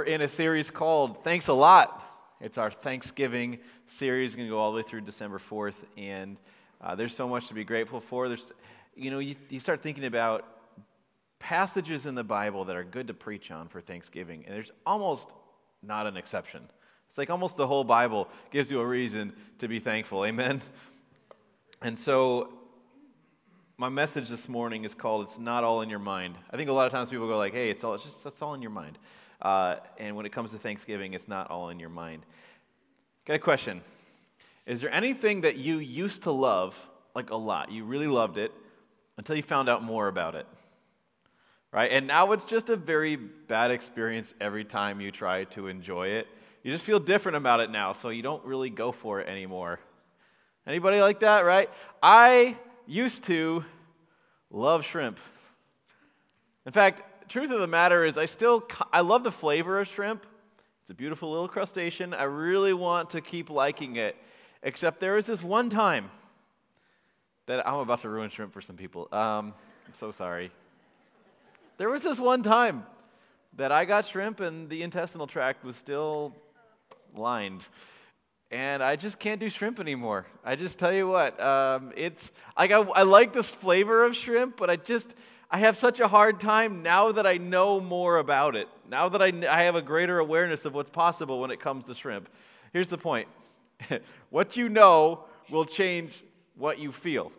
We're in a series called Thanks a Lot. It's our Thanksgiving series, going to go all the way through December 4th, and uh, there's so much to be grateful for. There's, you know, you, you start thinking about passages in the Bible that are good to preach on for Thanksgiving, and there's almost not an exception. It's like almost the whole Bible gives you a reason to be thankful. Amen? And so my message this morning is called "It's Not All in Your Mind." I think a lot of times people go like, "Hey, it's all it's just it's all in your mind," uh, and when it comes to Thanksgiving, it's not all in your mind. Got a question? Is there anything that you used to love like a lot? You really loved it until you found out more about it, right? And now it's just a very bad experience every time you try to enjoy it. You just feel different about it now, so you don't really go for it anymore. Anybody like that, right? I used to love shrimp. In fact, truth of the matter is I still I love the flavor of shrimp. It's a beautiful little crustacean. I really want to keep liking it. Except there was this one time that I'm about to ruin shrimp for some people. Um, I'm so sorry. There was this one time that I got shrimp and the intestinal tract was still lined and I just can't do shrimp anymore. I just tell you what, um, it's like I, I like this flavor of shrimp, but I just I have such a hard time now that I know more about it. Now that I, I have a greater awareness of what's possible when it comes to shrimp. Here's the point: what you know will change what you feel,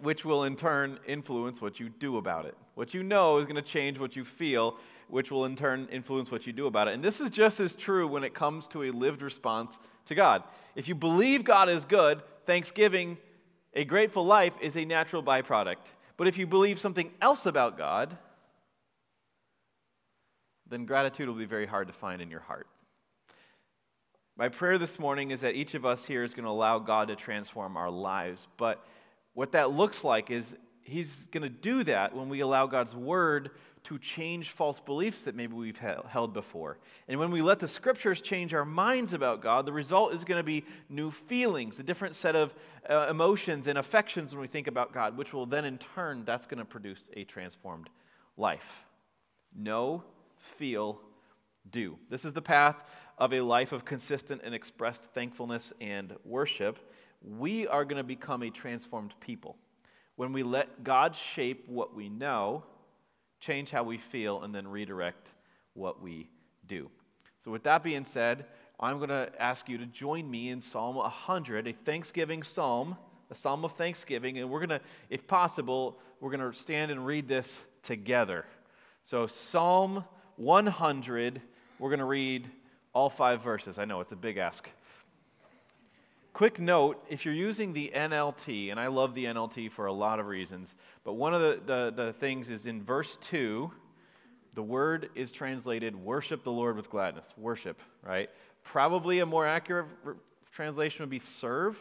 which will in turn influence what you do about it. What you know is going to change what you feel, which will in turn influence what you do about it. And this is just as true when it comes to a lived response to God. If you believe God is good, thanksgiving, a grateful life, is a natural byproduct. But if you believe something else about God, then gratitude will be very hard to find in your heart. My prayer this morning is that each of us here is going to allow God to transform our lives. But what that looks like is He's going to do that when we allow God's word to change false beliefs that maybe we've held before. And when we let the scriptures change our minds about God, the result is going to be new feelings, a different set of uh, emotions and affections when we think about God, which will then in turn, that's going to produce a transformed life. Know, feel, do. This is the path of a life of consistent and expressed thankfulness and worship. We are going to become a transformed people when we let God shape what we know, change how we feel, and then redirect what we do. So, with that being said, I'm going to ask you to join me in Psalm 100, a Thanksgiving psalm, a psalm of thanksgiving, and we're going to, if possible, we're going to stand and read this together. So, Psalm 100, we're going to read all five verses. I know it's a big ask. Quick note if you're using the NLT, and I love the NLT for a lot of reasons, but one of the, the, the, things is in verse 2, the word is translated worship the Lord with gladness. Worship, right? Probably a more accurate translation would be serve.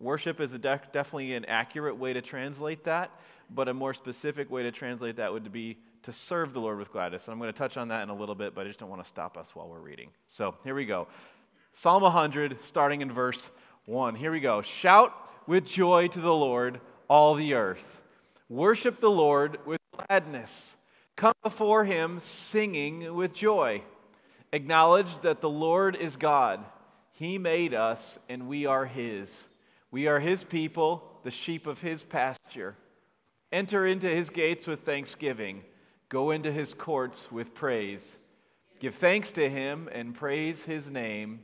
Worship is de- definitely an accurate way to translate that, but a more specific way to translate that would be to serve the Lord with gladness. And I'm going to touch on that in a little bit, but I just don't want to stop us while we're reading. So here we go Psalm 100, starting in verse 1. Here we go. Shout with joy to the Lord, all the earth. Worship the Lord with gladness. Come before him singing with joy. Acknowledge that the Lord is God. He made us, and we are his. We are his people, the sheep of his pasture. Enter into his gates with thanksgiving. Go into his courts with praise. Give thanks to him and praise his name.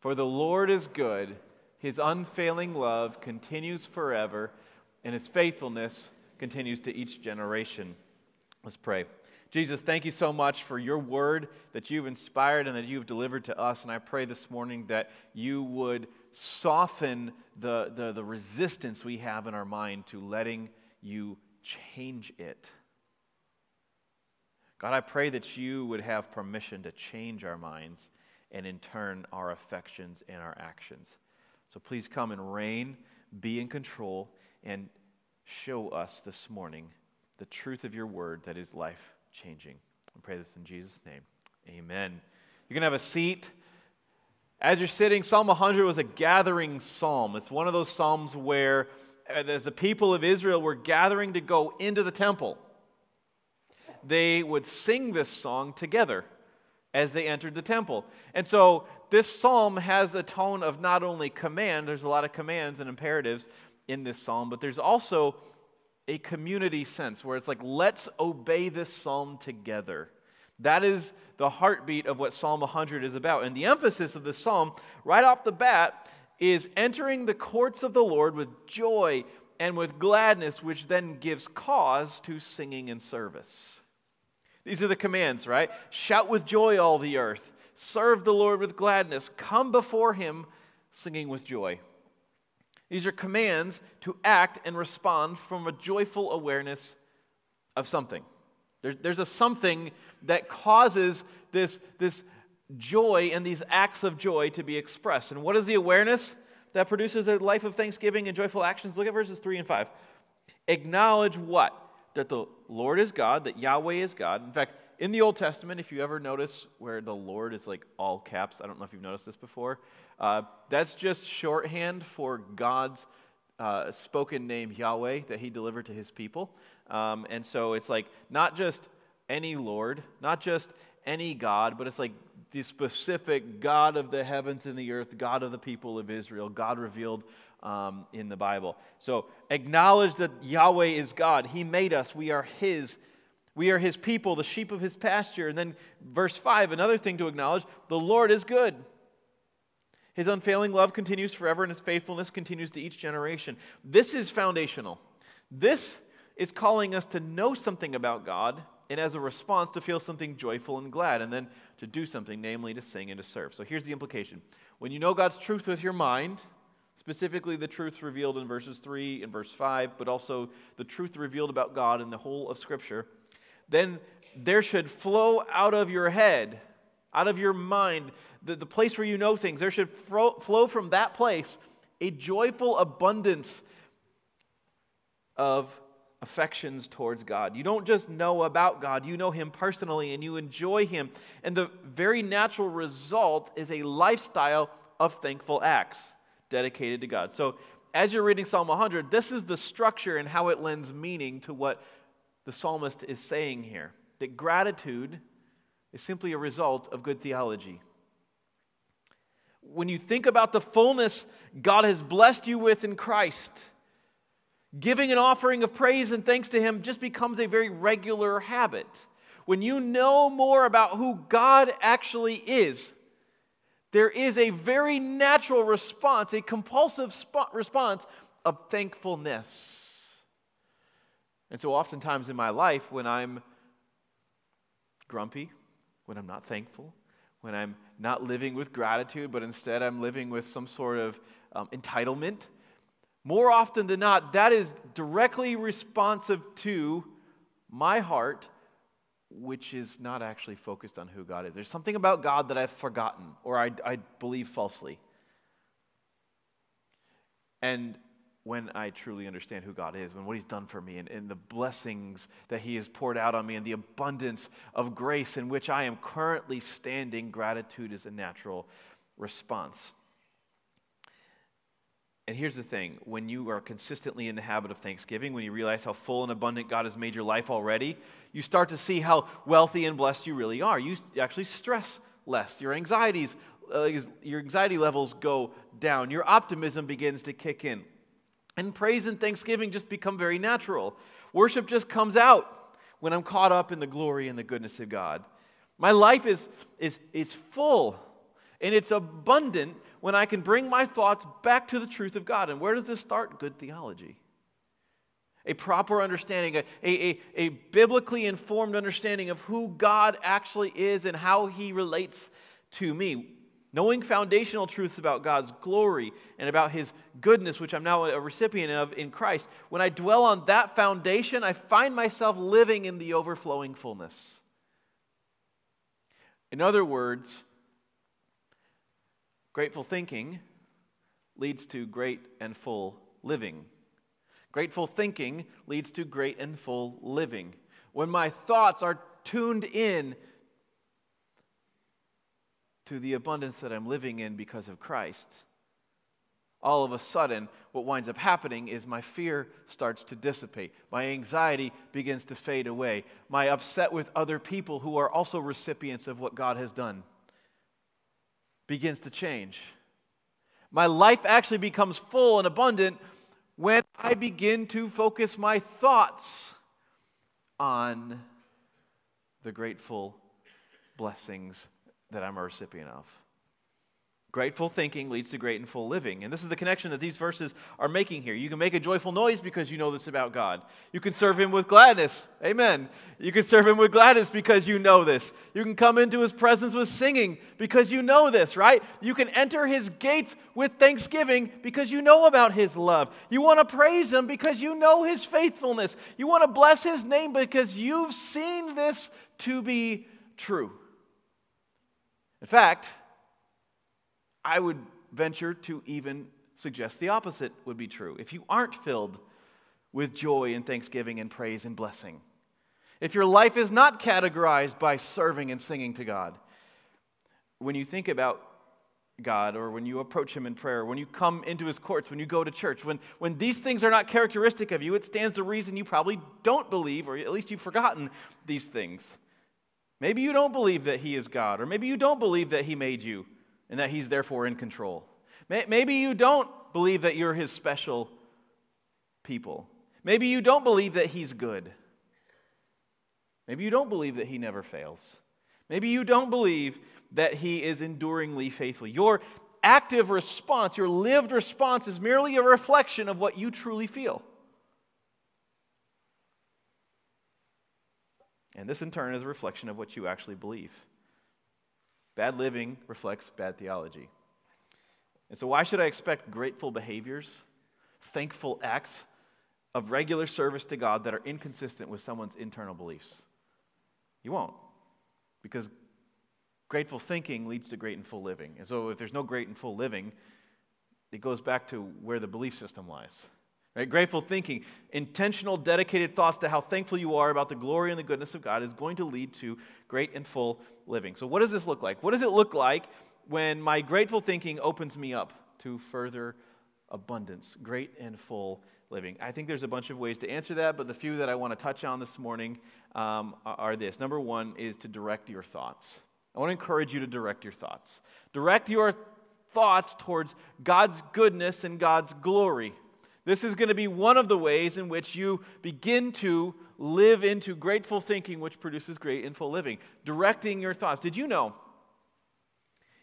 For the Lord is good his unfailing love continues forever, and his faithfulness continues to each generation. Let's pray. Jesus, thank you so much for your word that you've inspired and that you've delivered to us. And I pray this morning that you would soften the, the, the resistance we have in our mind to letting you change it. God, I pray that you would have permission to change our minds and in turn our affections and our actions. So please come and reign, be in control, and show us this morning the truth of your word that is life changing. I pray this in Jesus' name. Amen. You can have a seat. As you're sitting, Psalm 100 was a gathering psalm. It's one of those psalms where, uh, as the people of Israel were gathering to go into the temple, they would sing this song together as they entered the temple. And so this psalm has a tone of not only command, there's a lot of commands and imperatives in this psalm, but there's also a community sense where it's like, let's obey this psalm together. That is the heartbeat of what Psalm 100 is about. And the emphasis of this psalm, right off the bat, is entering the courts of the Lord with joy and with gladness, which then gives cause to singing and service. These are the commands, right? Shout with joy, all the earth. Serve the Lord with gladness. Come before him singing with joy. These are commands to act and respond from a joyful awareness of something. There's, there's a something that causes this, this joy and these acts of joy to be expressed. And what is the awareness that produces a life of thanksgiving and joyful actions? Look at verses 3 and 5. Acknowledge what? That the Lord is God, that Yahweh is God. In fact, in the Old Testament, if you ever notice where the Lord is like all caps, I don't know if you've noticed this before, uh, that's just shorthand for God's uh, spoken name Yahweh that he delivered to his people. Um, and so it's like not just any Lord, not just any God, but it's like the specific God of the heavens and the earth, God of the people of Israel, God revealed um, in the Bible. So acknowledge that Yahweh is God. He made us, we are His. We are His people, the sheep of His pasture. And then verse 5, another thing to acknowledge the Lord is good. His unfailing love continues forever, and His faithfulness continues to each generation. This is foundational. This is calling us to know something about God and as a response to feel something joyful and glad, and then to do something, namely to sing and to serve. So here's the implication when you know God's truth with your mind, specifically the truth revealed in verses 3 and verse 5, but also the truth revealed about God in the whole of Scripture, then there should flow out of your head, out of your mind, the, the place where you know things, there should flow, flow from that place a joyful abundance of affections towards God. You don't just know about God, you know Him personally and you enjoy Him. And the very natural result is a lifestyle of thankful acts dedicated to God. So, as you're reading Psalm 100, this is the structure and how it lends meaning to what the psalmist is saying here that gratitude is simply a result of good theology. When you think about the fullness God has blessed you with in Christ, Giving an offering of praise and thanks to Him just becomes a very regular habit. When you know more about who God actually is, there is a very natural response, a compulsive sp- response of thankfulness. And so, oftentimes in my life, when I'm grumpy, when I'm not thankful, when I'm not living with gratitude, but instead I'm living with some sort of um, entitlement, more often than not, that is directly responsive to my heart, which is not actually focused on who God is. There's something about God that I've forgotten or I, I believe falsely. And when I truly understand who God is, when what He's done for me, and, and, the blessings that He has poured out on me, and the abundance of grace in which I am currently standing, gratitude is a natural response. And here's the thing when you are consistently in the habit of thanksgiving, when you realize how full and abundant God has made your life already, you start to see how wealthy and blessed you really are. You actually stress less. Your anxieties, uh, your anxiety levels go down. Your optimism begins to kick in. And praise and thanksgiving just become very natural. Worship just comes out when I'm caught up in the glory and the goodness of God. My life is, is, is full and it's abundant when I can bring my thoughts back to the truth of God. And where does this start? Good theology. A proper understanding, a, a, a, biblically informed understanding of who God actually is and how he relates to me. Knowing foundational truths about God's glory and about his goodness, which I'm now a recipient of in Christ, when I dwell on that foundation, I find myself living in the overflowing fullness. In other words, Grateful thinking leads to great and full living. Grateful thinking leads to great and full living. When my thoughts are tuned in to the abundance that I'm living in because of Christ, all of a sudden, what winds up happening is my fear starts to dissipate. My anxiety begins to fade away. My upset with other people who are also recipients of what God has done begins to change. My life actually becomes full and abundant when I begin to focus my thoughts on the grateful blessings that I'm a recipient of. Grateful thinking leads to great and full living. And this is the connection that these verses are making here. You can make a joyful noise because you know this about God. You can serve Him with gladness. Amen. You can serve Him with gladness because you know this. You can come into His presence with singing because you know this, right? You can enter His gates with thanksgiving because you know about His love. You want to praise Him because you know His faithfulness. You want to bless His name because you've seen this to be true. In fact, I would venture to even suggest the opposite would be true. If you aren't filled with joy and thanksgiving and praise and blessing, if your life is not categorized by serving and singing to God, when you think about God or when you approach Him in prayer, when you come into His courts, when you go to church, when, when these things are not characteristic of you, it stands to reason you probably don't believe, or at least you've forgotten these things. Maybe you don't believe that He is God, or maybe you don't believe that He made you and that he's therefore in control. Maybe you don't believe that you're his special people. Maybe you don't believe that he's good. Maybe you don't believe that he never fails. Maybe you don't believe that he is enduringly faithful. Your active response, your lived response, is merely a reflection of what you truly feel. And this, in turn, is a reflection of what you actually believe. Bad living reflects bad theology. And so, why should I expect grateful behaviors, thankful acts of regular service to God that are inconsistent with someone's internal beliefs? You won't. Because grateful thinking leads to great and full living. And so, if there's no great and full living, it goes back to where the belief system lies. Right? Grateful thinking, intentional, dedicated thoughts to how thankful you are about the glory and the goodness of God is going to lead to great and full living. So, what does this look like? What does it look like when my grateful thinking opens me up to further abundance, great and full living? I think there's a bunch of ways to answer that, but the few that I want to touch on this morning um, are this. Number one is to direct your thoughts. I want to encourage you to direct your thoughts. Direct your thoughts towards God's goodness and God's glory. This is going to be one of the ways in which you begin to live into grateful thinking, which produces great and full living. Directing your thoughts. Did you know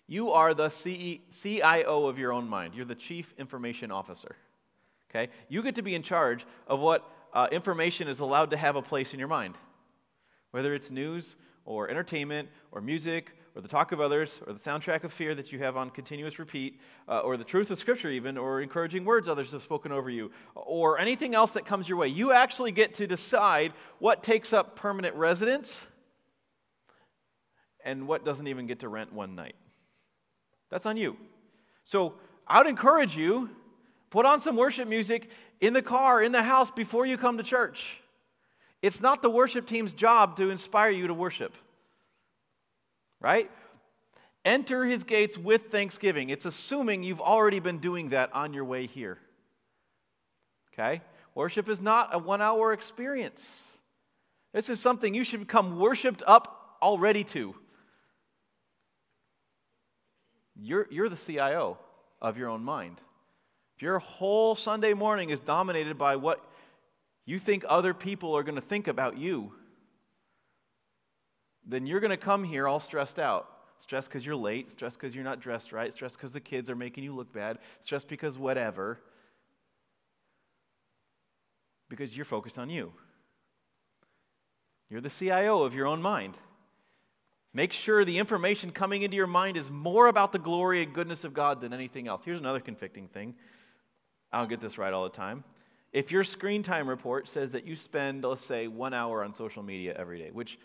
you are the CIO of your own mind? You're the chief information officer. Okay? You get to be in charge of what uh, information is allowed to have a place in your mind, whether it's news or entertainment or music or the talk of others, or the soundtrack of fear that you have on continuous repeat, uh, or the truth of Scripture, even, or encouraging words others have spoken over you, or anything else that comes your way. You actually get to decide what takes up permanent residence and what doesn't even get to rent one night. That's on you. So I would encourage you put on some worship music in the car, in the house, before you come to church. It's not the worship team's job to inspire you to worship right? Enter his gates with thanksgiving. It's assuming you've already been doing that on your way here. Okay? Worship is not a one hour experience. This is something you should become worshiped up already to. You're, you're the CIO of your own mind. If your whole Sunday morning is dominated by what you think other people are going to think about you, then you're going to come here all stressed out. Stressed because you're late, stressed because you're not dressed right, stressed because the kids are making you look bad, stressed because whatever. Because you're focused on you. You're the CIO of your own mind. Make sure the information coming into your mind is more about the glory and goodness of God than anything else. Here's another convicting thing. I don't get this right all the time. If your screen time report says that you spend, let's say, one hour on social media every day, which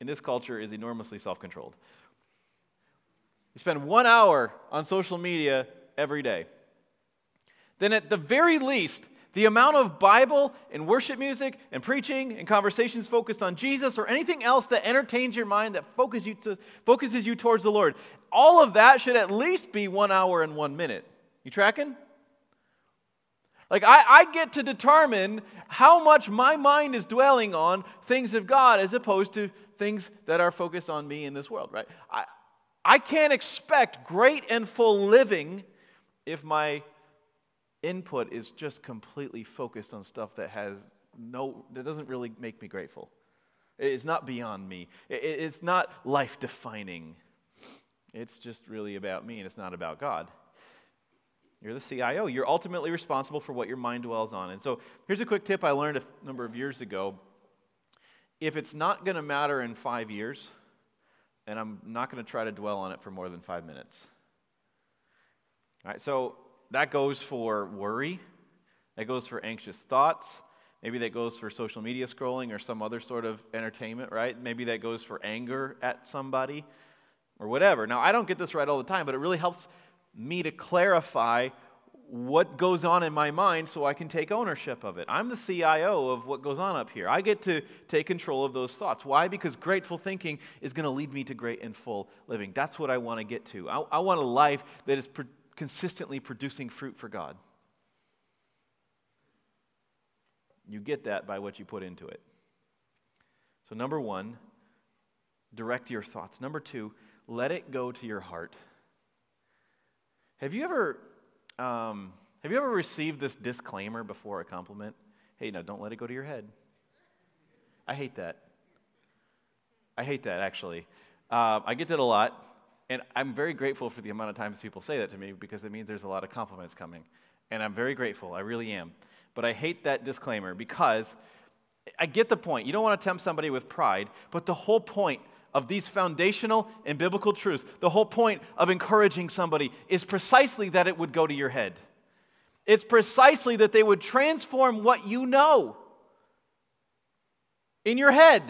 in this culture is enormously self controlled. You spend one hour on social media every day. Then, at the very least, the amount of Bible and worship music and preaching and conversations focused on Jesus or anything else that entertains your mind that focuses you, to, focuses you towards the Lord, all of that should at least be one hour and one minute. You tracking? Like, I, I get to determine how much my mind is dwelling on things of God as opposed to things that are focused on me in this world, right? I, I can't expect great and full living if my input is just completely focused on stuff that has no, that doesn't really make me grateful. It's not beyond me, it's not life defining. It's just really about me and it's not about God. You're the CIO. You're ultimately responsible for what your mind dwells on. And so here's a quick tip I learned a number of years ago. If it's not going to matter in five years, and I'm not going to try to dwell on it for more than five minutes. All right, so that goes for worry, that goes for anxious thoughts, maybe that goes for social media scrolling or some other sort of entertainment, right? Maybe that goes for anger at somebody or whatever. Now, I don't get this right all the time, but it really helps me to clarify what goes on in my mind so I can take ownership of it. I'm the CIO of what goes on up here. I get to take control of those thoughts. Why? Because grateful thinking is going to lead me to great and full living. That's what I want to get to. I, I want a life that is pro- consistently producing fruit for God. You get that by what you put into it. So, number one, direct your thoughts. Number two, let it go to your heart. Have you ever um, have you ever received this disclaimer before a compliment? Hey, now don't let it go to your head. I hate that. I hate that actually. Uh, I get that a lot, and I'm very grateful for the amount of times people say that to me because it means there's a lot of compliments coming, and I'm very grateful. I really am. But I hate that disclaimer because I get the point. You don't want to tempt somebody with pride, but the whole point of these foundational and biblical truths, the whole point of encouraging somebody is precisely that it would go to your head. It's precisely that they would transform what you know in your head,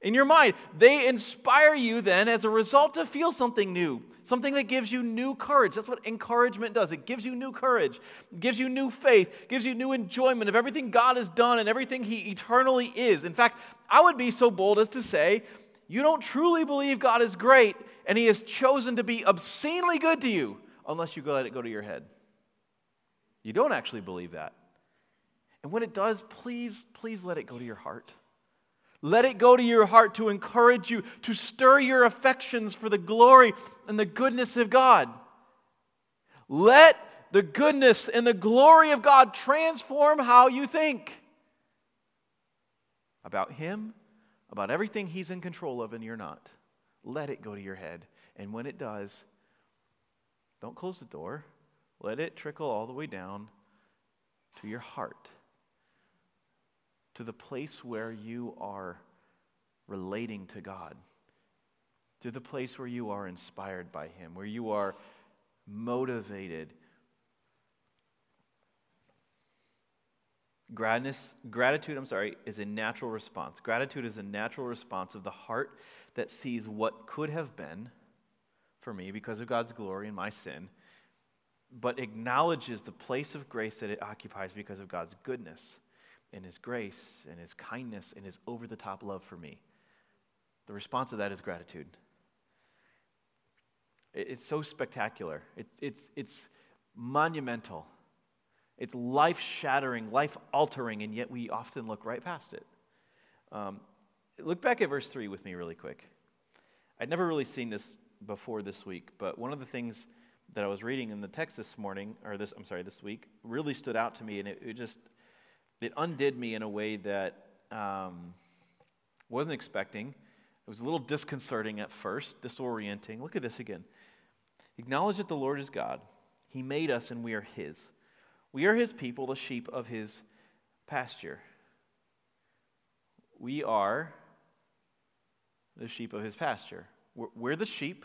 in your mind. They inspire you then as a result to feel something new, something that gives you new courage. That's what encouragement does. It gives you new courage, gives you new faith, gives you new enjoyment of everything God has done and everything He eternally is. In fact, I would be so bold as to say you don't truly believe God is great and He has chosen to be obscenely good to you unless you let it go to your head. You don't actually believe that. And when it does, please, please let it go to your heart. Let it go to your heart to encourage you, to stir your affections for the glory and the goodness of God. Let the goodness and the glory of God transform how you think about Him about everything He's in control of and you're not. Let it go to your head. And when it does, don't close the door. Let it trickle all the way down to your heart, to the place where you are relating to God, to the place where you are inspired by Him, where you are motivated Gratitude, gratitude, I'm sorry, is a natural response. Gratitude is a natural response of the heart that sees what could have been for me because of God's glory and my sin, but acknowledges the place of grace that it occupies because of God's goodness and His grace and His kindness and His over the top love for me. The response to that is gratitude. It's so spectacular, it's, it's, it's monumental. It's life shattering, life altering, and yet we often look right past it. Um, look back at verse 3 with me, really quick. I'd never really seen this before this week, but one of the things that I was reading in the text this morning, or this, I'm sorry, this week, really stood out to me, and it, it just, it undid me in a way that um, wasn't expecting. It was a little disconcerting at first, disorienting. Look at this again. Acknowledge that the Lord is God. He made us, and we are His. We are his people, the sheep of his pasture. We are the sheep of his pasture. We're, we're the sheep.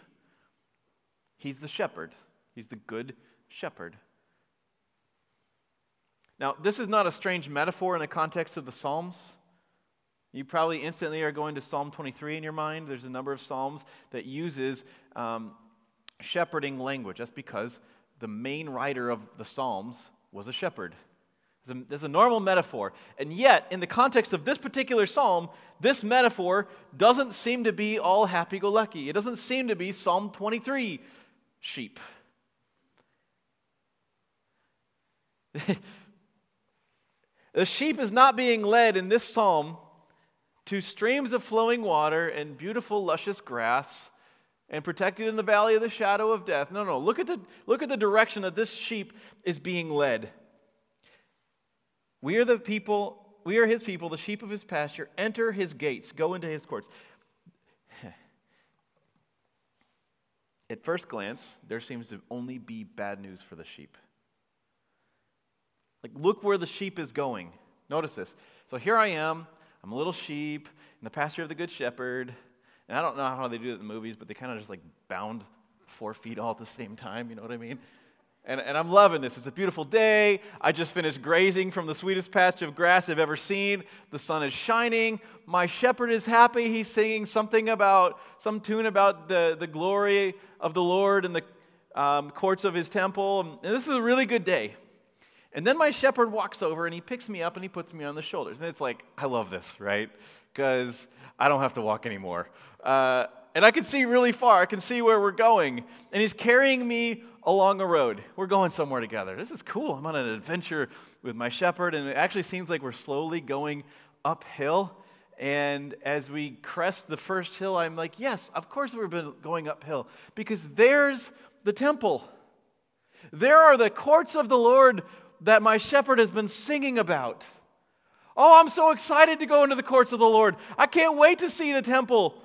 He's the shepherd. He's the good shepherd. Now, this is not a strange metaphor in the context of the Psalms. You probably instantly are going to Psalm 23 in your mind. There's a number of Psalms that uses um, shepherding language. That's because the main writer of the Psalms was a shepherd. There's a normal metaphor. And yet, in the context of this particular psalm, this metaphor doesn't seem to be all happy go lucky. It doesn't seem to be Psalm 23 sheep. the sheep is not being led in this psalm to streams of flowing water and beautiful, luscious grass and protected in the valley of the shadow of death. No, no. Look at the, look at the direction that this sheep is being led. We are the people, we are his people, the sheep of his pasture. Enter his gates, go into his courts. At first glance, there seems to only be bad news for the sheep. Like, look where the sheep is going. Notice this. So here I am. I'm a little sheep in the pasture of the good shepherd. And I don't know how they do it in the movies, but they kind of just like bound four feet all at the same time. You know what I mean? And, and I'm loving this. It's a beautiful day. I just finished grazing from the sweetest patch of grass I've ever seen. The sun is shining. My shepherd is happy. He's singing something about, some tune about the, the glory of the Lord and the um, courts of his temple. And this is a really good day. And then my shepherd walks over and he picks me up and he puts me on the shoulders. And it's like, I love this, right? Because I don't have to walk anymore. Uh, and I can see really far. I can see where we're going. And he's carrying me along a road. We're going somewhere together. This is cool. I'm on an adventure with my shepherd, and it actually seems like we're slowly going uphill. And as we crest the first hill, I'm like, yes, of course we've been going uphill because there's the temple. There are the courts of the Lord that my shepherd has been singing about. Oh, I'm so excited to go into the courts of the Lord. I can't wait to see the temple.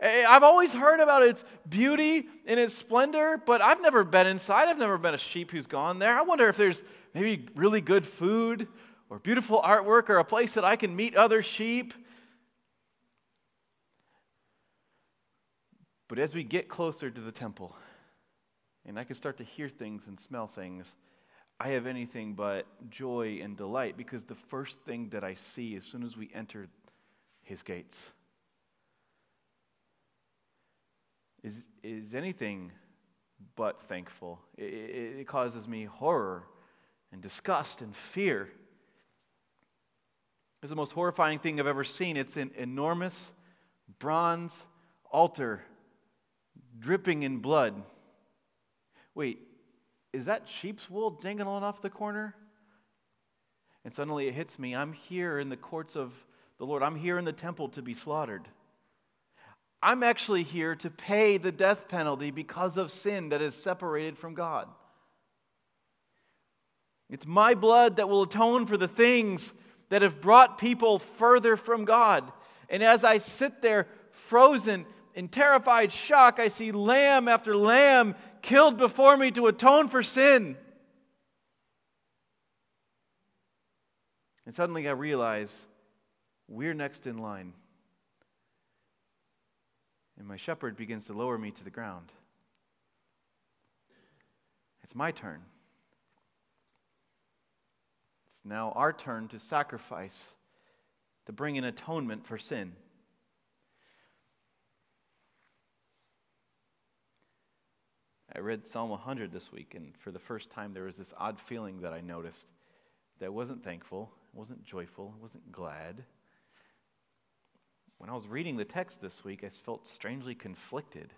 Eh, I've always heard about its beauty and its splendor, but I've never been inside. I've never been a sheep who's gone there. I wonder if there's maybe really good food or beautiful artwork or a place that I can meet other sheep. But as we get closer to the temple, and I can start to hear things and smell things, I have anything but joy and delight because the first thing that I see as soon as we enter his gates is, is anything but thankful. It, it, causes me horror and disgust and fear. It's the most horrifying thing I've ever seen. It's an enormous bronze altar dripping in blood. Wait, is that sheep's wool dangling off the corner? And suddenly it hits me. I'm here in the courts of the Lord. I'm here in the temple to be slaughtered. I'm actually here to pay the death penalty because of sin that is separated from God. It's my blood that will atone for the things that have brought people further from God. And as I sit there frozen in terrified shock, I see lamb after lamb killed before me to atone for sin. And suddenly I realize we're next in line. And my shepherd begins to lower me to the ground. It's my turn. It's now our turn to sacrifice, to bring an atonement for sin. I read Psalm 100 this week, and for the first time, there was this odd feeling that I noticed that wasn't thankful, wasn't joyful, wasn't glad. When I was reading the text this week, I felt strangely conflicted.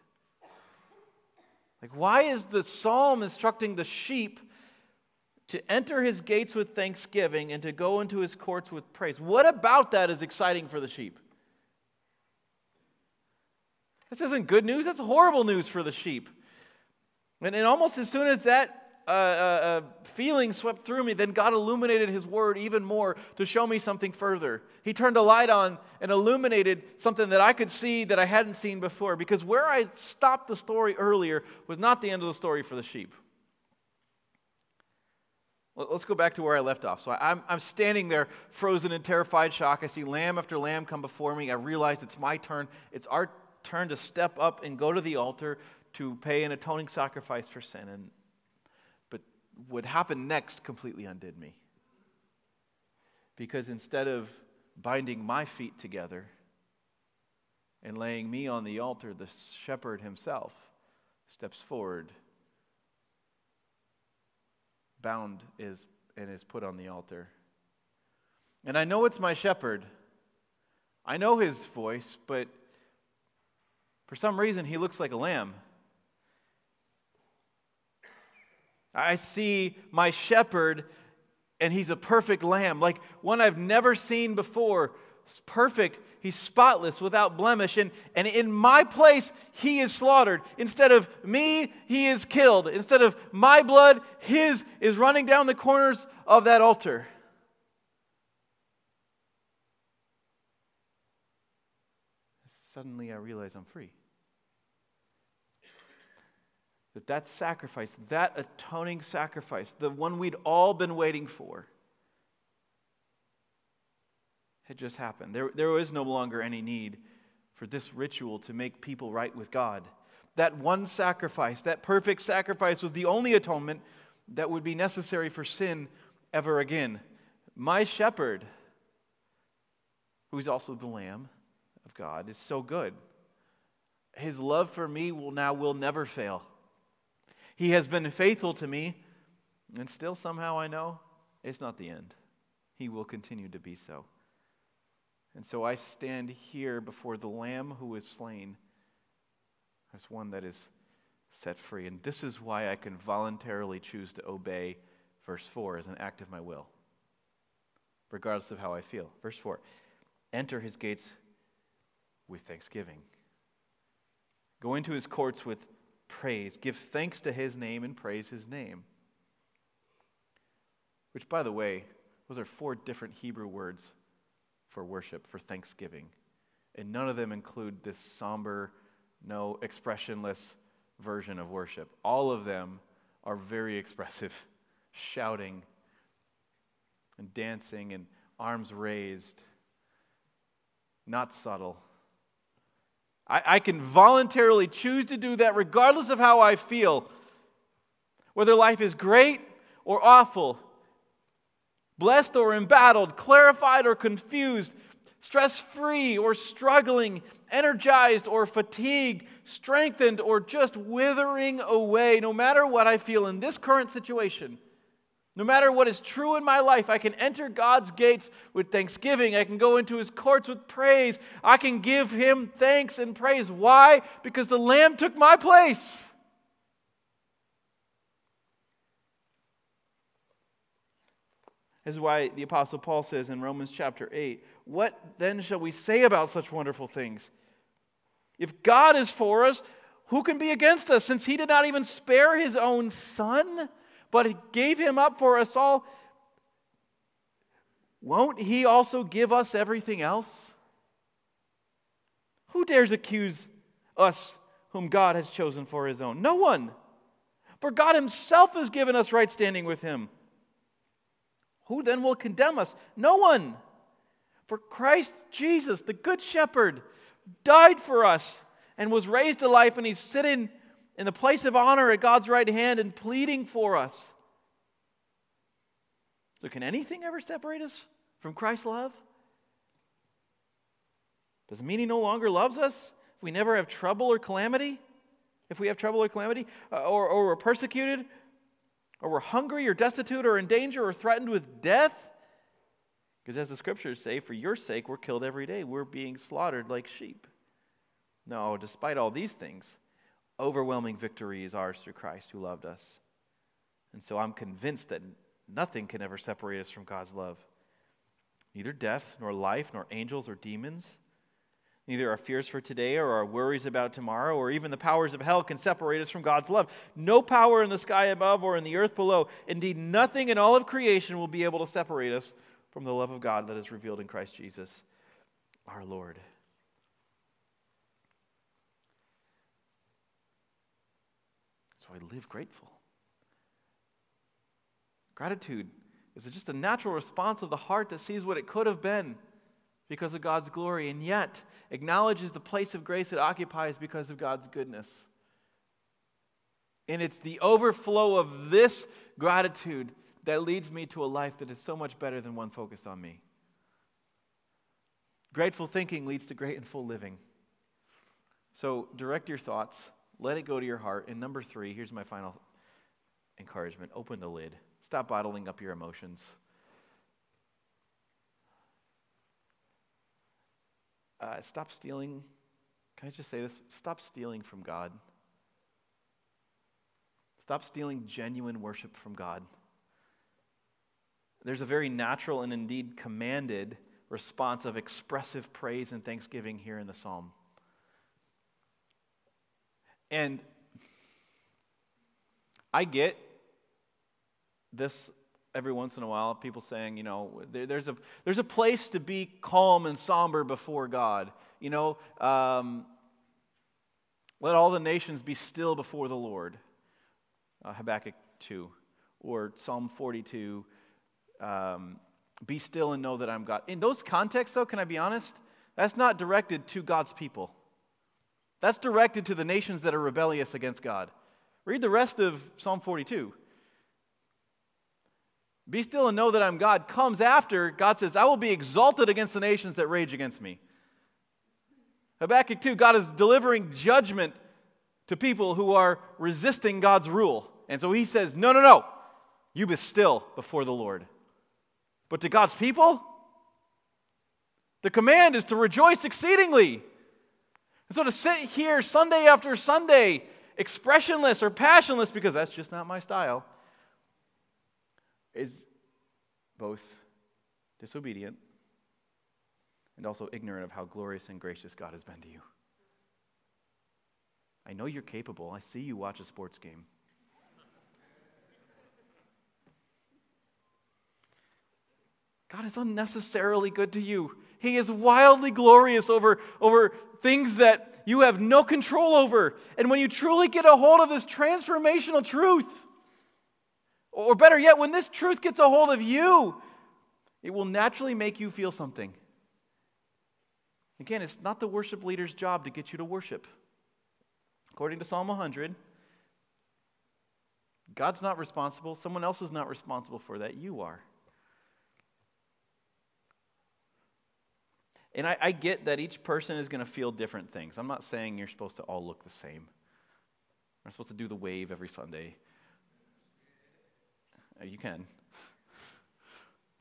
Like, why is the psalm instructing the sheep to enter his gates with thanksgiving and to go into his courts with praise? What about that is exciting for the sheep? This isn't good news, that's horrible news for the sheep. And, and almost as soon as that uh, uh, uh, feeling swept through me, then God illuminated His Word even more to show me something further. He turned a light on and illuminated something that I could see that I hadn't seen before. Because where I stopped the story earlier was not the end of the story for the sheep. Let's go back to where I left off. So I'm, I'm standing there, frozen in terrified shock. I see lamb after lamb come before me. I realize it's my turn. It's our turn to step up and go to the altar to pay an atoning sacrifice for sin. And, but what happened next completely undid me. Because instead of binding my feet together and laying me on the altar, the shepherd himself steps forward, bound is, and is put on the altar. And I know it's my shepherd. I know his voice, but for some reason he looks like a lamb. I see my shepherd, and he's a perfect lamb, like one I've never seen before. He's perfect. He's spotless, without blemish. And, and in my place, he is slaughtered. Instead of me, he is killed. Instead of my blood, his is running down the corners of that altar. Suddenly, I realize I'm free. That that sacrifice, that atoning sacrifice, the one we'd all been waiting for, had just happened. There, there was no longer any need for this ritual to make people right with God. That one sacrifice, that perfect sacrifice, was the only atonement that would be necessary for sin ever again. My shepherd, who's also the Lamb of God, is so good. His love for me will now will never fail. He has been faithful to me, and still somehow I know it's not the end. He will continue to be so. And so I stand here before the Lamb who is slain as one that is set free. And this is why I can voluntarily choose to obey verse 4 as an act of my will, regardless of how I feel. Verse 4 Enter his gates with thanksgiving, go into his courts with praise. Give thanks to his name and praise his name. Which, by the way, those are four different Hebrew words for worship, for thanksgiving. And none of them include this somber, no expressionless version of worship. All of them are very expressive, shouting and dancing and arms raised, not subtle. I, I can voluntarily choose to do that regardless of how I feel. Whether life is great or awful, blessed or embattled, clarified or confused, stress free or struggling, energized or fatigued, strengthened or just withering away, no matter what I feel in this current situation. No matter what is true in my life, I can enter God's gates with thanksgiving. I can go into his courts with praise. I can give him thanks and praise. Why? Because the Lamb took my place. This is why the Apostle Paul says in Romans chapter 8, What then shall we say about such wonderful things? If God is for us, who can be against us? Since he did not even spare his own son but he gave him up for us all, won't he also give us everything else? Who dares accuse us whom God has chosen for his own? No one. For God himself has given us right standing with him. Who then will condemn us? No one. For Christ Jesus, the Good Shepherd, died for us and was raised to life, and he's sitting in the place of honor at God's right hand and pleading for us. So, can anything ever separate us from Christ's love? Does it mean He no longer loves us? If we never have trouble or calamity? If we have trouble or calamity? Uh, or, or we're persecuted? Or we're hungry or destitute or in danger or threatened with death? Because as the scriptures say, for your sake, we're killed every day. We're being slaughtered like sheep. No, despite all these things, overwhelming victory is ours through Christ who loved us. And so I'm convinced that nothing can ever separate us from God's love. Neither death, nor life, nor angels or demons. Neither our fears for today or our worries about tomorrow or even the powers of hell can separate us from God's love. No power in the sky above or in the earth below. Indeed, nothing in all of creation will be able to separate us from the love of God that is revealed in Christ Jesus, our Lord. So I live grateful. Gratitude is just a natural response of the heart that sees what it could have been because of God's glory and yet acknowledges the place of grace it occupies because of God's goodness. And it's the overflow of this gratitude that leads me to a life that is so much better than one focused on me. Grateful thinking leads to great and full living. So direct your thoughts let it go to your heart. And number three, here's my final encouragement open the lid. Stop bottling up your emotions. Uh, stop stealing. Can I just say this? Stop stealing from God. Stop stealing genuine worship from God. There's a very natural and indeed commanded response of expressive praise and thanksgiving here in the psalm. And I get this every once in a while, people saying, you know, there, there's, a, there's a place to be calm and somber before God. You know, um, let all the nations be still before the Lord. Uh, Habakkuk 2. Or Psalm 42. Um, be still and know that I'm God. In those contexts, though, can I be honest? That's not directed to God's people. That's directed to the nations that are rebellious against God. Read the rest of Psalm 42. Be still and know that I'm God comes after God says, I will be exalted against the nations that rage against me. Habakkuk 2, God is delivering judgment to people who are resisting God's rule. And so he says, No, no, no, you be still before the Lord. But to God's people, the command is to rejoice exceedingly. And so to sit here Sunday after Sunday, expressionless or passionless, because that's just not my style is both disobedient and also ignorant of how glorious and gracious God has been to you. I know you're capable. I see you watch a sports game. God is unnecessarily good to you. He is wildly glorious over, over things that you have no control over. And when you truly get a hold of this transformational truth, or better yet, when this truth gets a hold of you, it will naturally make you feel something. Again, it's not the worship leader's job to get you to worship. According to Psalm 100, God's not responsible, someone else is not responsible for that, you are. And I, I get that each person is going to feel different things. I'm not saying you're supposed to all look the same. We're supposed to do the wave every Sunday. Uh, you can.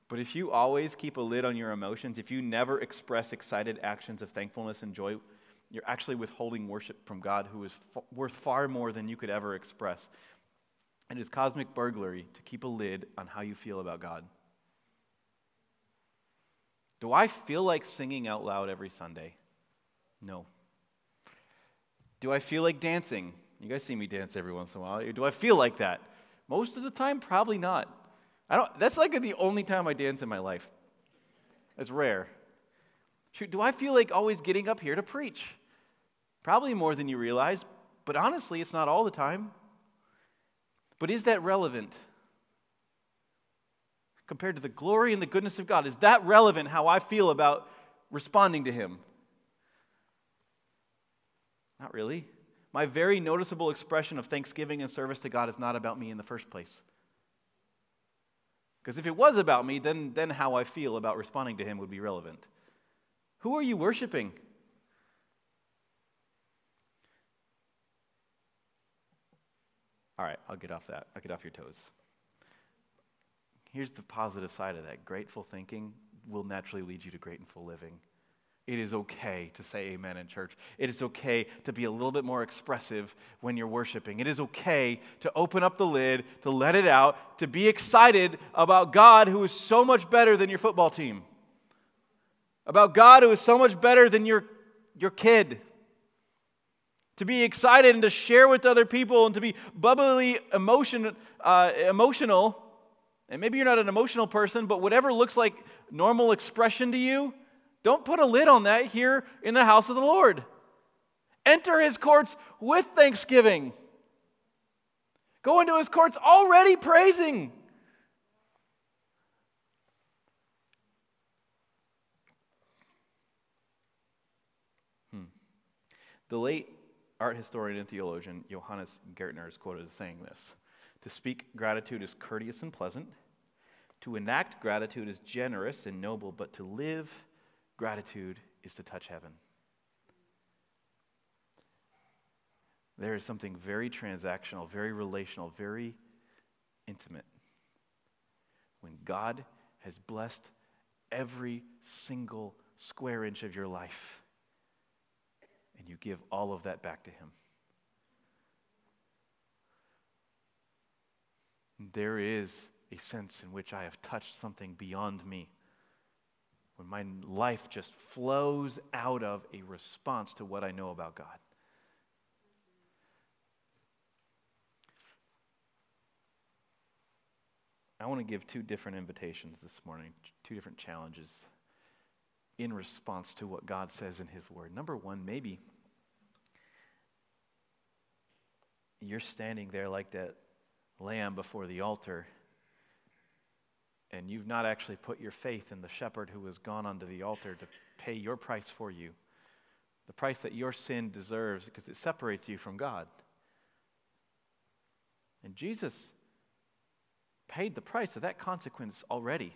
But if you always keep a lid on your emotions, if you never express excited actions of thankfulness and joy, you're actually withholding worship from God who is f- worth far more than you could ever express. And It is cosmic burglary to keep a lid on how you feel about God. Do I feel like singing out loud every Sunday? No. Do I feel like dancing? You guys see me dance every once in a while. Do I feel like that? Most of the time, probably not. I don't, that's like the only time I dance in my life. It's rare. Shoot, do I feel like always getting up here to preach? Probably more than you realize, but honestly, it's not all the time. But is that relevant? Compared to the glory and the goodness of God, is that relevant how I feel about responding to Him? Not really. My very noticeable expression of thanksgiving and service to God is not about me in the first place. Because if it was about me, then, then how I feel about responding to Him would be relevant. Who are you worshiping? All right, I'll get off that. I'll get off your toes. Here's the positive side of that grateful thinking will naturally lead you to grateful living. It is okay to say amen in church. It is okay to be a little bit more expressive when you're worshiping. It is okay to open up the lid, to let it out, to be excited about God who is so much better than your football team, about God who is so much better than your, your kid. To be excited and to share with other people and to be bubbly emotion, uh, emotional. And maybe you're not an emotional person, but whatever looks like normal expression to you, don't put a lid on that here in the house of the Lord. Enter his courts with thanksgiving. Go into his courts already praising. Hmm. The late art historian and theologian Johannes Gaertner is quoted as saying this To speak gratitude is courteous and pleasant, to enact gratitude is generous and noble, but to live Gratitude is to touch heaven. There is something very transactional, very relational, very intimate. When God has blessed every single square inch of your life, and you give all of that back to Him. There is a sense in which I have touched something beyond me. When my life just flows out of a response to what I know about God. I want to give two different invitations this morning, two different challenges in response to what God says in His Word. Number one, maybe you're standing there like that lamb before the altar, and you've not actually put your faith in the shepherd who has gone onto the altar to pay your price for you, the price that your sin deserves because it separates you from God. And Jesus paid the price of that consequence already.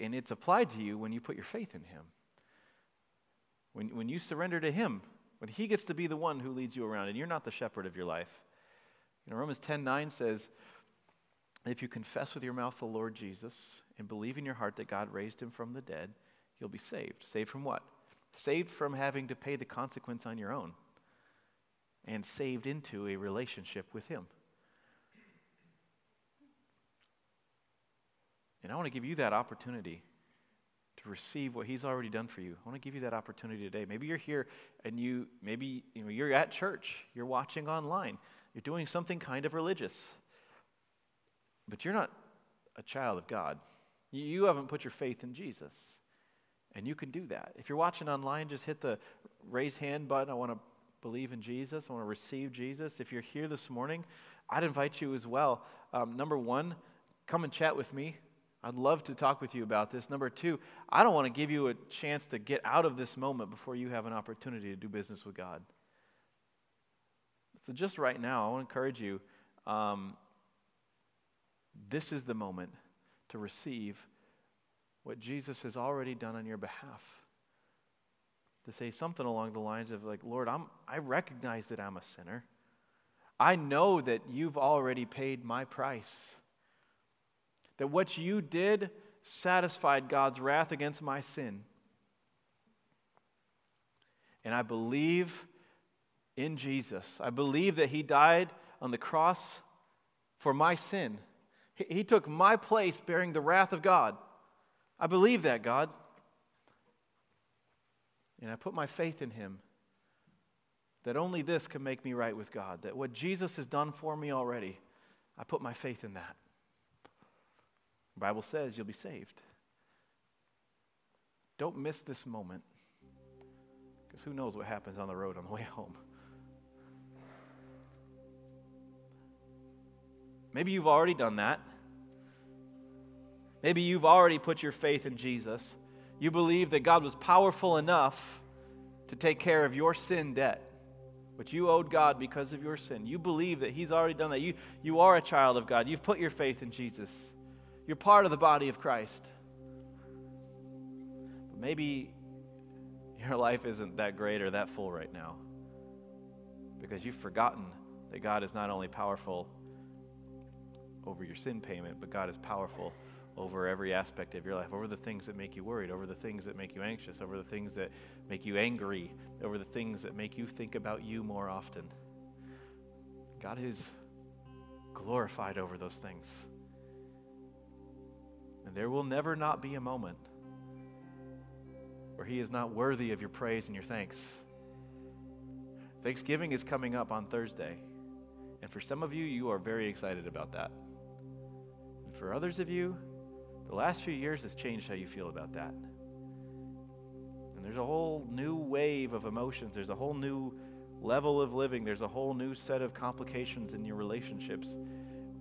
And it's applied to you when you put your faith in Him. When, when you surrender to Him, when He gets to be the one who leads you around, and you're not the shepherd of your life. You know, Romans 10 9 says, If you confess with your mouth the Lord Jesus and believe in your heart that God raised him from the dead, you'll be saved. Saved from what? Saved from having to pay the consequence on your own, and saved into a relationship with Him. And I want to give you that opportunity to receive what he's already done for you. I want to give you that opportunity today. Maybe you're here and you maybe you know, you're at church, you're watching online, you're doing something kind of religious. But you're not a child of God. You haven't put your faith in Jesus. And you can do that. If you're watching online, just hit the raise hand button. I want to believe in Jesus. I want to receive Jesus. If you're here this morning, I'd invite you as well. Um, number one, come and chat with me. I'd love to talk with you about this. Number two, I don't want to give you a chance to get out of this moment before you have an opportunity to do business with God. So, just right now, I want to encourage you um, this is the moment to receive what Jesus has already done on your behalf. To say something along the lines of, like, Lord, I'm, I recognize that I'm a sinner. I know that you've already paid my price. That what you did satisfied God's wrath against my sin. And I believe in Jesus. I believe that He died on the cross for my sin. He, took my place bearing the wrath of God. I believe that, God. And I put my faith in Him that only this can make me right with God. That what Jesus has done for me already, I put my faith in that. The Bible says you'll be saved. Don't miss this moment because who knows what happens on the road on the way home. Maybe you've already done that. Maybe you've already put your faith in Jesus. You believe that God was powerful enough to take care of your sin debt, which you owed God because of your sin. You believe that He's already done that. You, you are a child of God. You've put your faith in Jesus. You're part of the body of Christ. But maybe your life isn't that great or that full right now because you've forgotten that God is not only powerful over your sin payment, but God is powerful over every aspect of your life, over the things that make you worried, over the things that make you anxious, over the things that make you angry, over the things that make you think about you more often. God is glorified over those things. And there will never not be a moment where He is not worthy of your praise and your thanks. Thanksgiving is coming up on Thursday. And for some of you, you are very excited about that. For others of you, the last few years has changed how you feel about that. And there's a whole new wave of emotions, there's a whole new level of living, there's a whole new set of complications in your relationships.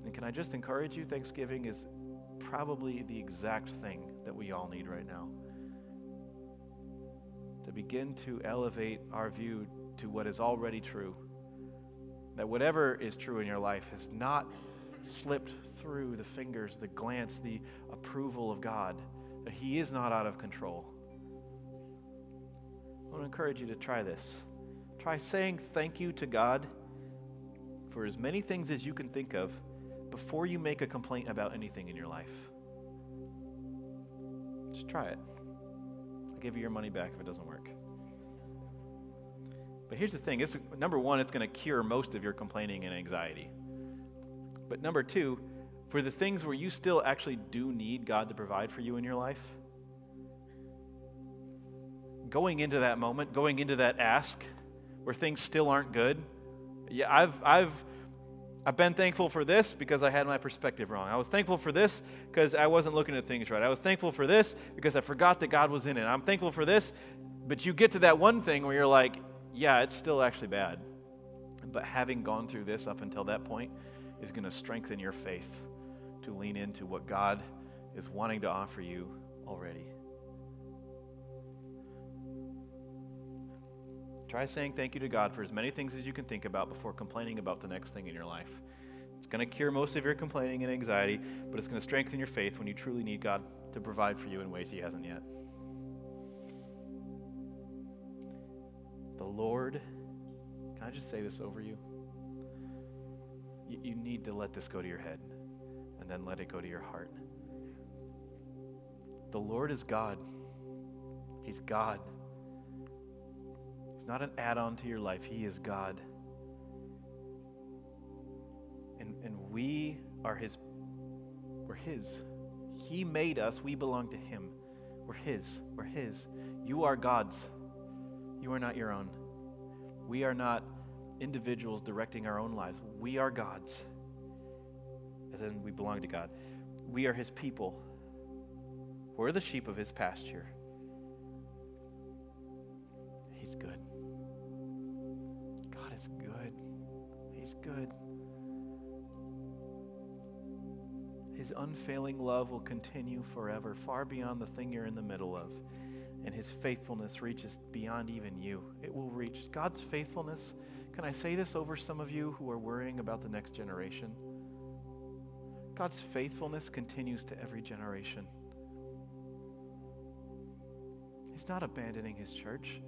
And can I just encourage you? Thanksgiving is probably the exact thing that we all need right now. To begin to elevate our view to what is already true. That whatever is true in your life has not slipped through the fingers, the glance, the approval of God. That He is not out of control. I want to encourage you to try this. Try saying thank you to God for as many things as you can think of before you make a complaint about anything in your life. Just try it. I'll give you your money back if it doesn't work. But here's the thing it's, number one, it's going to cure most of your complaining and anxiety. But number two, for the things where you still actually do need God to provide for you in your life, going into that moment, going into that ask where things still aren't good, yeah, I've, I've, I've been thankful for this because I had my perspective wrong. I was thankful for this because I wasn't looking at things right. I was thankful for this because I forgot that God was in it. I'm thankful for this, but you get to that one thing where you're like, yeah, it's still actually bad. But having gone through this up until that point is going to strengthen your faith to lean into what God is wanting to offer you already. Try saying thank you to God for as many things as you can think about before complaining about the next thing in your life. It's going to cure most of your complaining and anxiety, but it's going to strengthen your faith when you truly need God to provide for you in ways He hasn't yet. The Lord, can I just say this over you? You, you need to let this go to your head and then let it go to your heart. The Lord is God. He's God. He's not an add on to your life, He is God. And, and we are His. We're His. He made us, we belong to Him. We're His. We're His. You are God's. You are not your own. We are not individuals directing our own lives. We are God's. And then we belong to God. We are His people. We're the sheep of His pasture. He's good. God is good. He's good. His unfailing love will continue forever, far beyond the thing you're in the middle of and his faithfulness reaches beyond even you. It will reach God's faithfulness. Can I say this over some of you who are worrying about the next generation? God's faithfulness continues to every generation. He's not abandoning his church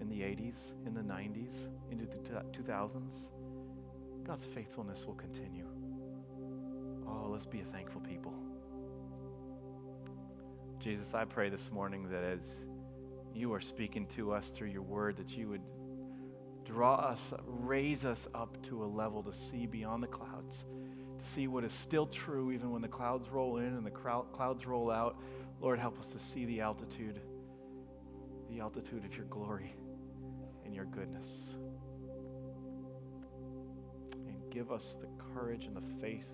in the 80s, in the 90s, into the 2000s. God's faithfulness will continue. Oh, let's be a thankful people. Jesus, I pray this morning that as you are speaking to us through your word, that you would draw us, raise us up to a level to see beyond the clouds, to see what is still true even when the clouds roll in and the clouds roll out. Lord, help us to see the altitude, the altitude of your glory and your goodness. And give us the courage and the faith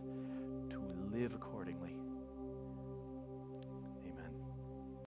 to live accordingly.